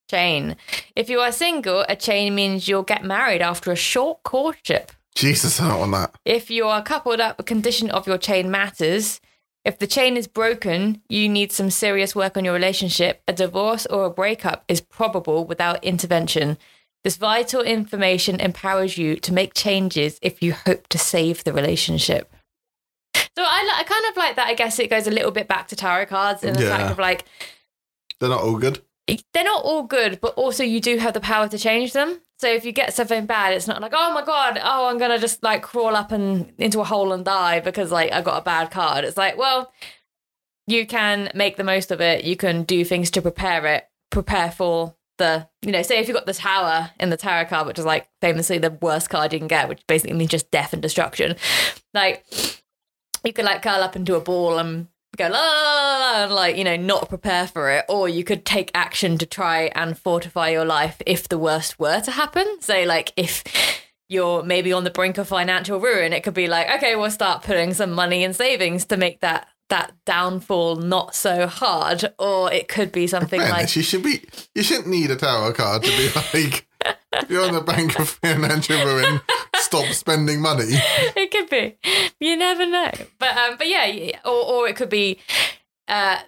chain. If you are single, a chain means you'll get married after a short courtship. Jesus, want that. If you are coupled up, the condition of your chain matters. If the chain is broken, you need some serious work on your relationship. A divorce or a breakup is probable without intervention. This vital information empowers you to make changes if you hope to save the relationship. So I, I kind of like that. I guess it goes a little bit back to tarot cards in the Yeah. fact of like They're not all good. they're not all good, but also you do have the power to change them. So if you get something bad, it's not like, oh my god, oh I'm gonna just like crawl up and into a hole and die because like I got a bad card. It's like, well, you can make the most of it. You can do things to prepare it, prepare for the, you know, say if you got the tower in the tarot card, which is like famously the worst card you can get, which basically means just death and destruction. Like you could like curl up into a ball and go la la la la and like you know not prepare for it or you could take action to try and fortify your life if the worst were to happen so like if you're maybe on the brink of financial ruin it could be like okay we'll start putting some money in savings to make that that downfall not so hard or it could be something Fairness, like you should be. You shouldn't need a tower card to be like. if you're on the bank of financial ruin, stop spending money. it could be. You never know. But um, but yeah, or or it could be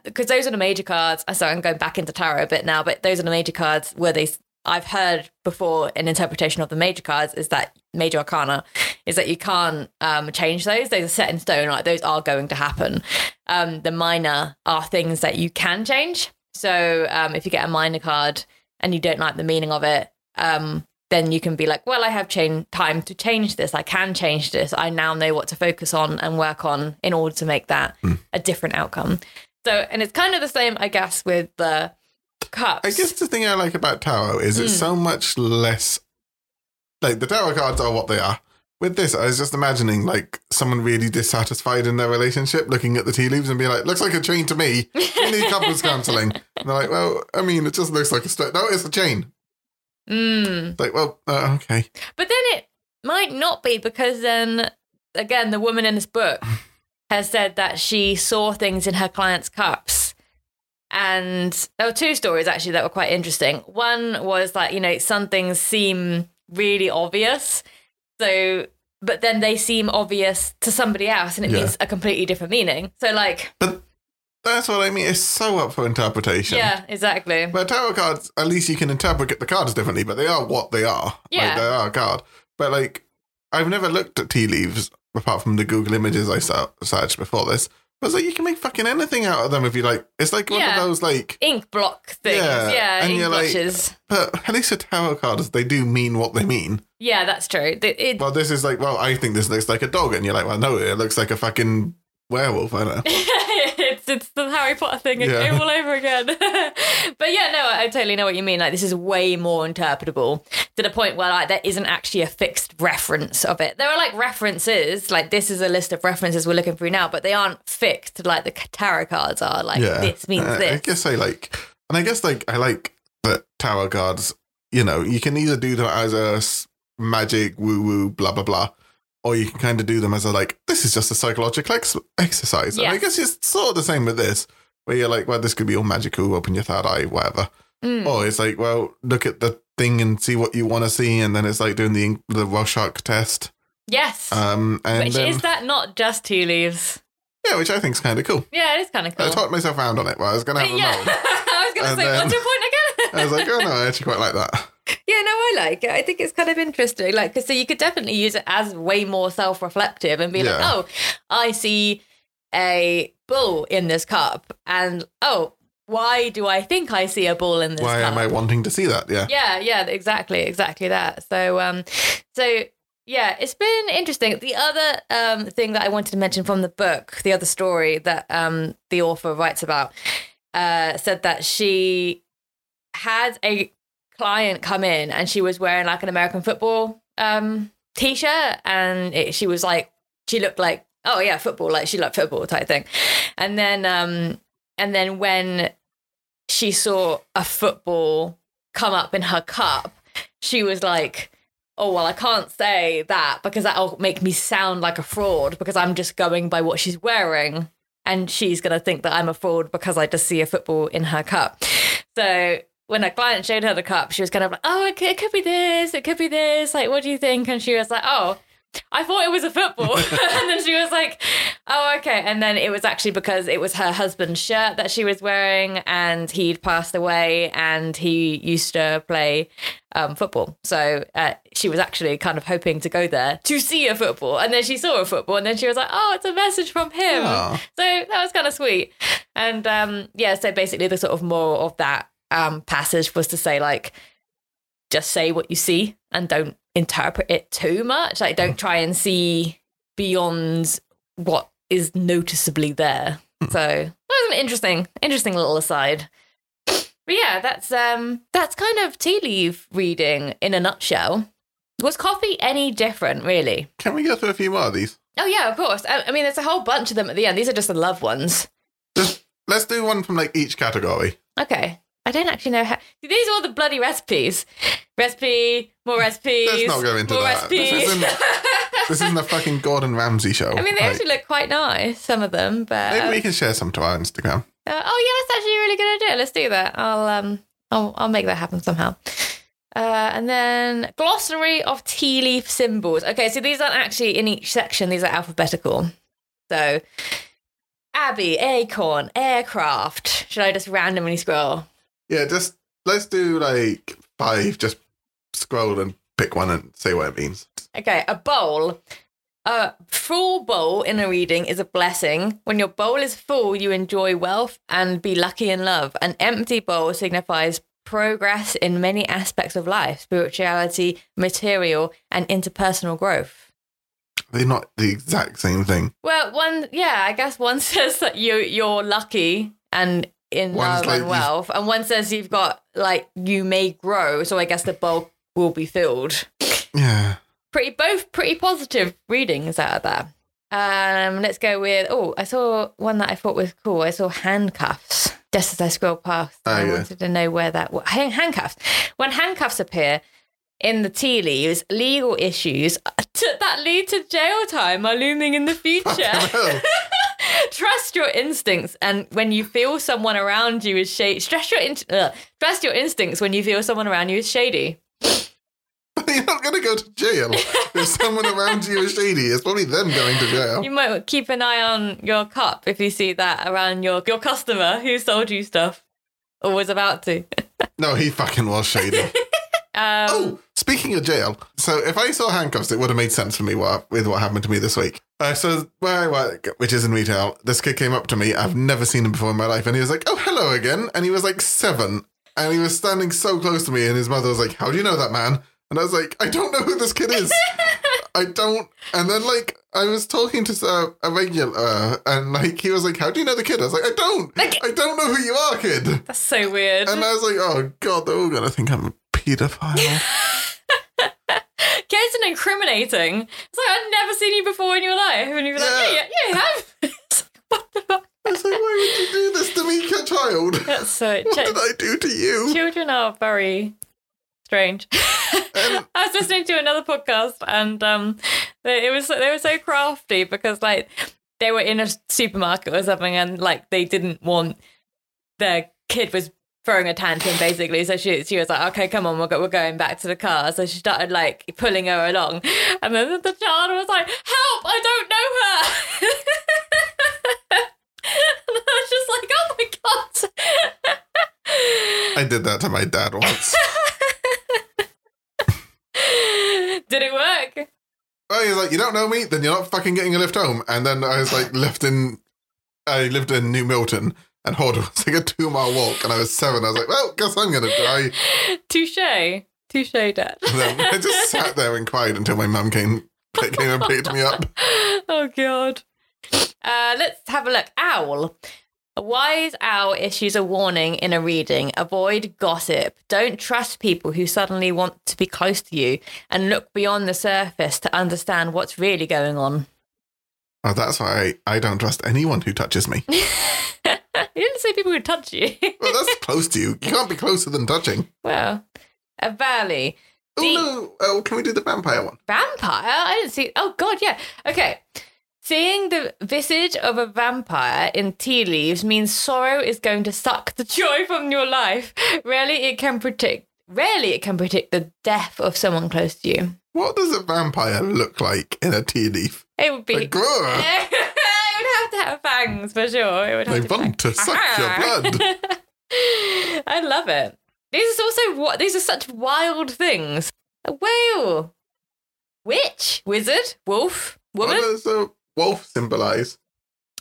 because those are the major cards. uh, Sorry, I'm going back into tarot a bit now, but those are the major cards where they. I've heard before an interpretation of the major cards is that major arcana is that you can't um, change those. Those are set in stone. Like those are going to happen. Um, the minor are things that you can change. So um, if you get a minor card and you don't like the meaning of it, um, then you can be like, well, I have chain- time to change this. I can change this. I now know what to focus on and work on in order to make that a different outcome. So, and it's kind of the same, I guess, with the cups. I guess the thing I like about tarot is Hmm. it's so much less. Like the tarot cards are what they are. With this, I was just imagining like someone really dissatisfied in their relationship, looking at the tea leaves and being like, "Looks like a chain to me. We need couples counseling. And they're like, "Well, I mean, it just looks like a straight. No, it's a chain." Mm. Like, well, uh, okay. But then it might not be because then, again, the woman in this book has said that she saw things in her clients' cups. And there were two stories actually that were quite interesting. One was that, you know, some things seem really obvious. So, but then they seem obvious to somebody else and it Yeah. means a completely different meaning. So, like, But that's what I mean. It's so up for interpretation. yeah, exactly. But tarot cards, at least you can interpret the cards differently, but they are what they are. Yeah. Like, they are a card. But like, I've never looked at tea leaves apart from the Google images I searched before this. But it's like, you can make fucking anything out of them if you like. It's like one Yeah. of those, like, Ink block things. Yeah, Yeah, and ink you're like- blotches. but at least with tarot cards, they do mean what they mean. yeah, that's true. It, it, Well, this is like, well, I think this looks like a dog. And you're like, well, no, it looks like a fucking werewolf. I don't know. it's it's the Harry Potter thing Yeah. all over again. but yeah, no, I totally know what you mean. Like this is way more interpretable to the point where like there isn't actually a fixed reference of it. There are like references, like this is a list of references we're looking through now, but they aren't fixed like the tarot cards are. Like yeah. this means I this. guess I like, and I guess like, I like that tarot cards, you know, you can either do them as a magic, woo woo, blah, blah, blah. Or you can kind of do them as a like, this is just a psychological ex- exercise. And I guess it's sort of the same with this, where you're like, well, this could be all magical, open your third eye, whatever. Mm. Or it's like, well, look at the thing and see what you want to see, and then it's like doing the the Rorschach test. Yes. Um, and Which then, is that not just tea leaves? yeah, which I think is kind of cool. Yeah, it is kind of cool. I talked myself around on it, but I was going to have a yeah. I was going to say, then- what's your point again? I was like, oh no, I actually quite like that. Yeah, no, I like it. I think it's kind of interesting. Like, so you could definitely use it as way more self reflective and be like, oh, I see a bull in this cup. And oh, why do I think I see a bull in this Why cup? am I wanting to see that? Yeah. Yeah, yeah, exactly, exactly that. So, um, so yeah, it's been interesting. The other um thing that I wanted to mention from the book, the other story that um the author writes about, uh, said that she had a client come in and she was wearing like an American football um t-shirt and it, she was like she looked like oh yeah, football, like she liked football type thing. And then um and then when she saw a football come up in her cup, she was like, Oh well, I can't say that because that'll make me sound like a fraud because I'm just going by what she's wearing. And she's gonna think that I'm a fraud because I just see a football in her cup. So when a client showed her the cup, she was kind of like, "Oh, it could, it could be this, it could be this. Like, what do you think?" And she was like, "Oh, I thought it was a football. and then she was like, oh, okay. And then it was actually because it was her husband's shirt that she was wearing and he'd passed away and he used to play um, football. So uh, she was actually kind of hoping to go there to see a football. And then she saw a football and then she was like, oh, it's a message from him. Aw. So that was kind of sweet. And um, yeah, so basically the sort of moral of that um, passage was to say, like, just say what you see and don't interpret it too much. Like, don't try and see beyond what is noticeably there. So that was an interesting, interesting little aside. But yeah, that's um, that's kind of tea leaf reading in a nutshell. Was coffee any different, really? Can we go through a few more of these? Oh yeah, of course. I, I mean, there's a whole bunch of them at the end. These are just the love ones. Just let's do one from like each category. Okay. I don't actually know how. See, these are all the bloody recipes. Recipe, more recipes. Let's not go into more that. This isn't, this isn't a fucking Gordon Ramsay show. I mean, they Like, actually look quite nice, some of them. But maybe we can share some to our Instagram. uh, oh yeah, that's actually a really good idea. Let's do that. I'll um, I'll I'll make that happen somehow. Uh, and then glossary of tea leaf symbols. Okay, so these aren't actually in each section. These are alphabetical. So, Abbey, acorn, aircraft. Should I just randomly scroll? Yeah, just let's do like five. Just scroll and pick one and say what it means. Okay, a bowl. A full bowl in a reading is a blessing. When your bowl is full, you enjoy wealth and be lucky in love. An empty bowl signifies progress in many aspects of life spirituality, material, and interpersonal growth. They're not the exact same thing. Well, one, yeah, I guess one says that you you're lucky and in One's love like and you've- wealth, and one says you've got like you may grow. So I guess the bowl will be filled. Yeah. pretty both pretty positive readings out of that. Um, let's go with oh, I saw one that I thought was cool. I saw handcuffs just as I scrolled past. Oh, I yeah. wanted to know where that was. Handcuffs. When handcuffs appear in the tea leaves, legal issues to, that lead to jail time are looming in the future. Trust your instincts, and when you feel someone around you is shady, stress your in- uh, trust your instincts when you feel someone around you is shady. you're not going to go to jail if someone around you is shady. It's probably them going to jail. You might keep an eye on your cup if you see that around your your customer who sold you stuff or was about to. No, he fucking was shady. Um, Oh, speaking of jail, so if I saw handcuffs, it would have made sense for me what, with what happened to me this week. Uh, so where I work, which is in retail, this kid came up to me. I've never seen him before in my life, and he was like, "Oh, hello again," and he was like seven, and he was standing so close to me, and his mother was like, "How do you know that man?" And I was like, "I don't know who this kid is. I don't." And then like I was talking to uh, a regular, uh, and like he was like, "How do you know the kid?" I was like, "I don't. Like- I don't know who you are, kid." that's so weird. And I was like, "Oh God, they're all gonna think I'm a pedophile." Kids and incriminating. It's like I've never seen you before in your life, and you're like, Yeah. yeah, yeah, you have. It's like, what the fuck? I was like, why would you do this to me, child? That's so. What ch- did I do to you? children are very strange. Um, I was listening to another podcast, and um, they, it was they were so crafty because like they were in a supermarket or something, and like they didn't want their kid was throwing a tantrum basically. So she she was like, "Okay, come on, we're go- we're going back to the car." So she started like pulling her along, and then the child was like, "Help! I don't know her." and I was just like, "Oh my god." I did that to my dad once. Did it work? oh, he's like, you don't know me? Then you're not fucking getting a lift home. And then I was like, left in, I lived in New Milton, and Hordle was like a two mile walk, and I was seven. I was like, well, guess I'm gonna die. Touche. Touche, Dad. I just sat there and cried until my mum came, came and picked me up. oh, God. Uh, let's have a look. Owl. A wise owl issues a warning in a reading. Avoid gossip. Don't trust people who suddenly want to be close to you and look beyond the surface to understand what's really going on. Oh, that's why I, I don't trust anyone who touches me. You didn't say people would touch you. Well, that's close to you. You can't be closer than touching. well, uh, a valley. Oh no! Oh, can we do the vampire one? Vampire? I didn't see. Oh, God, yeah. Okay. Seeing the visage of a vampire in tea leaves means sorrow is going to suck the joy from your life. Rarely it can predict. Rarely it can predict the death of someone close to you. What does a vampire look like in a tea leaf? It would be. Like, grr, it have fangs for sure. It would have they to want to suck your blood. I love it. These are also what these are such wild things. A whale, witch, wizard, wolf, woman. What does a wolf symbolize?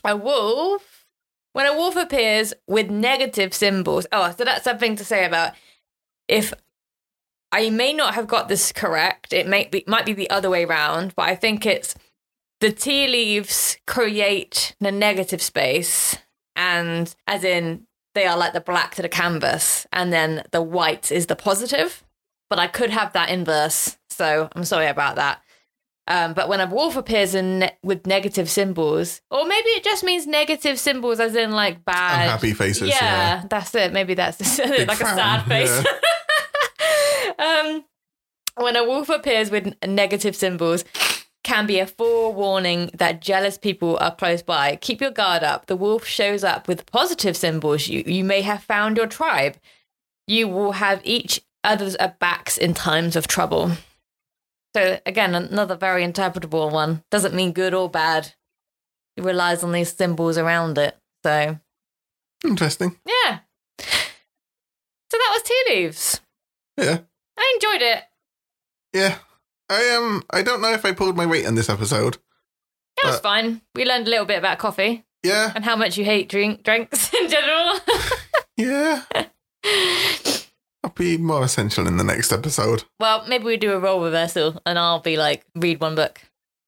A wolf. When a wolf appears with negative symbols. Oh, so that's something to say about if I may not have got this correct. It may be might be the other way round, but I think it's the tea leaves create the negative space, and as in they are like the black to the canvas, and then the white is the positive. But I could have that inverse, so I'm sorry about that. Um, but when a wolf appears in ne- with negative symbols, or maybe it just means negative symbols, as in like bad, Unhappy faces. yeah, Yeah. that's it. Maybe that's like a frown, sad face. um, when a wolf appears with negative symbols, can be a forewarning that jealous people are close by. Keep your guard up. The wolf shows up with positive symbols. You you may have found your tribe. You will have each other's backs in times of trouble. So again, another very interpretable one. Doesn't mean good or bad. It relies on these symbols around it. So Interesting. yeah. So that was tea leaves. Yeah. I enjoyed it. Yeah. I um I don't know if I pulled my weight in this episode. It was But- fine. We learned a little bit about coffee Yeah. and how much you hate drink drinks in general. Yeah. I'll be more essential in the next episode. well, maybe we do a role reversal and I'll be like, read one book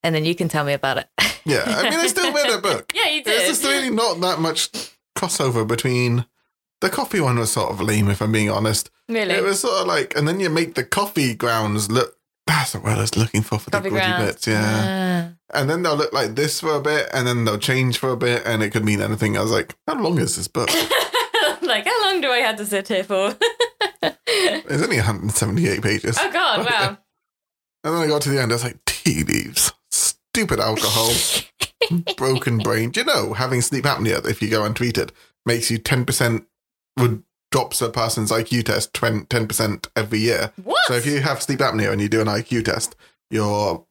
and then you can tell me about it. Yeah. I mean I still read a book. yeah, you There's did. just really not that much crossover between the coffee one was sort of lame if I'm being honest. really? It was sort of like and then you make the coffee grounds look that's the word I was looking for for coffee the grounds. bits, yeah. Ah. And then they'll look like this for a bit, and then they'll change for a bit, and it could mean anything. I was like, how long is this book? Like, how long do I have to sit here for? It's only 178 pages. oh, God, wow. And then I got to the end, I was like, tea leaves, stupid alcohol, broken brain. Do you know, having sleep apnea, if you go untreated, makes you 10% would drops a person's IQ test 20, 10% every year. What? So if you have sleep apnea and you do an IQ test, you're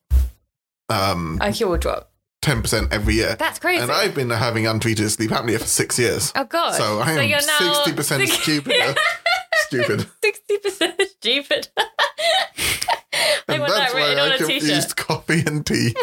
um, IQ will drop. 10% every year. That's crazy. And I've been having untreated sleep apnea for six years. oh, God. So I am you're now 60% stupid. stupid. 60% stupid. I want that that's written why on I a t-shirt. confused coffee and tea.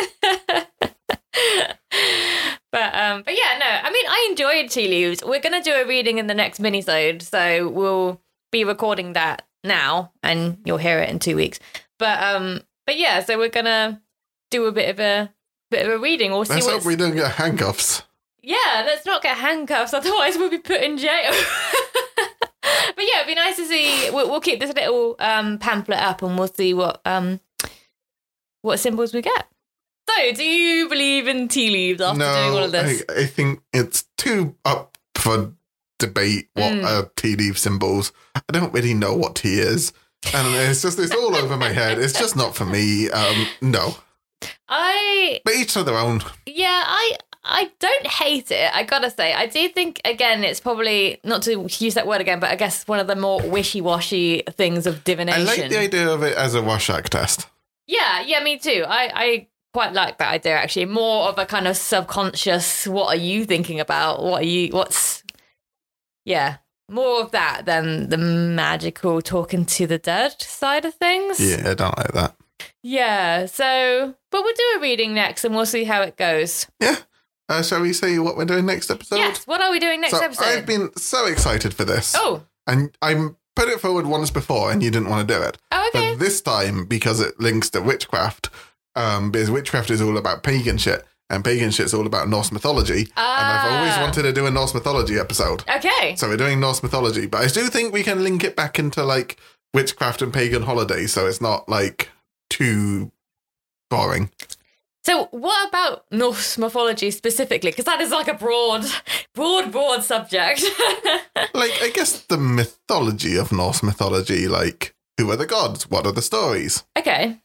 But um, but yeah, no. I mean, I enjoyed Tea Leaves. We're gonna do a reading in the next minisode, so we'll be recording that now, and you'll hear it in two weeks. But um, but yeah, so we're gonna do a bit of a bit of a reading. We'll see Let's what's hope we don't get handcuffs. yeah. Let's not get handcuffs, otherwise we'll be put in jail. but yeah, it'd be nice to see. We'll, we'll keep this little um pamphlet up, and we'll see what um what symbols we get. So, do you believe in tea leaves after doing all of this? I, I think it's too up for debate what Mm. are tea leaf symbols. I don't really know what tea is. And it's just, it's all over my head. It's just not for me. Um, no. I But each to their own. yeah, I I don't hate it. I gotta say, I do think again, it's probably not to use that word again, but I guess one of the more wishy washy things of divination. I like the idea of it as a Rorschach test. yeah, yeah, me too. I I quite like that idea actually. More of a kind of subconscious. What are you thinking about? What are you? What's yeah. More of that than the magical talking to the dead side of things. Yeah, I don't like that. Yeah, so, but we'll do a reading next and we'll see how it goes. Yeah. Uh, shall we see what we're doing next episode? yes, what are we doing next so episode? I've been so excited for this. oh, And i'm put it forward once before and you didn't want to do it. oh, okay. But this time, because it links to witchcraft, um, because witchcraft is all about pagan shit, and pagan shit's all about Norse mythology. And I've always Ah. wanted to do a Norse mythology episode. Okay. So we're doing Norse mythology. But I do think we can link it back into like witchcraft and pagan holidays, so it's not like too boring. So, what about Norse mythology specifically? Because that is like a broad, broad, broad subject. like, I guess the mythology of Norse mythology, like, who are the gods? What are the stories? okay.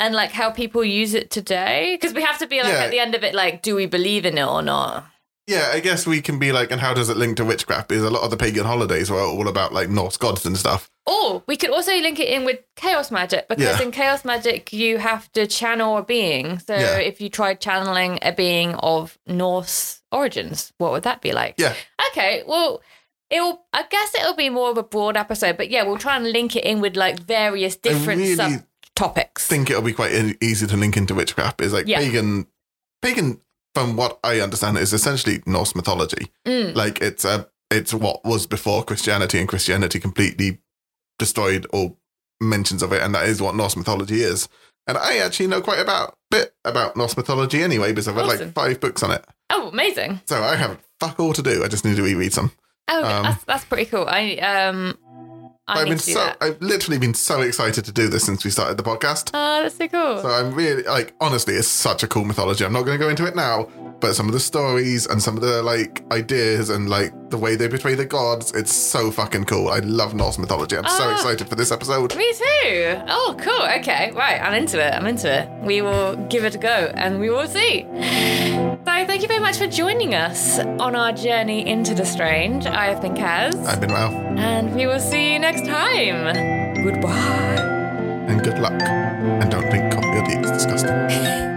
And like how people use it today? Because we have to be like Yeah. at the end of it, like, do we believe in it or not? Yeah, I guess we can be like, and how does it link to witchcraft? Because a lot of the pagan holidays were all about like Norse gods and stuff. Or we could also link it in with chaos magic because Yeah. in chaos magic you have to channel a being. So Yeah. if you tried channeling a being of Norse origins, what would that be like? Yeah. Okay, well, it'll. I guess it'll be more of a broad episode, but yeah, we'll try and link it in with like various different really subtopics. think it'll be quite e- easy to link into witchcraft. Is like Yeah. pagan, pagan. From what I understand, is essentially Norse mythology. Mm. Like it's a, it's what was before Christianity, and Christianity completely destroyed all mentions of it, and that is what Norse mythology is. And I actually know quite about bit about Norse mythology anyway, because I've read Awesome. like five books on it. Oh, amazing! So I have fuck all to do. I just need to reread some. Oh, Um, that's that's pretty cool. I um, I I've been so that. I've literally been so excited to do this since we started the podcast. Oh, that's so cool. So I'm really like honestly, it's such a cool mythology. I'm not going to go into it now, but some of the stories and some of the like ideas and like the way they portray the gods, it's so fucking cool. I love Norse mythology. I'm so Ah. excited for this episode. Me too. Oh, cool. Okay, right. I'm into it. I'm into it. We will give it a go and we will see. So, thank you very much for joining us on our journey into the strange. I have been Kaz, I've been Ralph, and we will see you next time. Goodbye. and good luck. And don't drink coffee or. It's disgusting.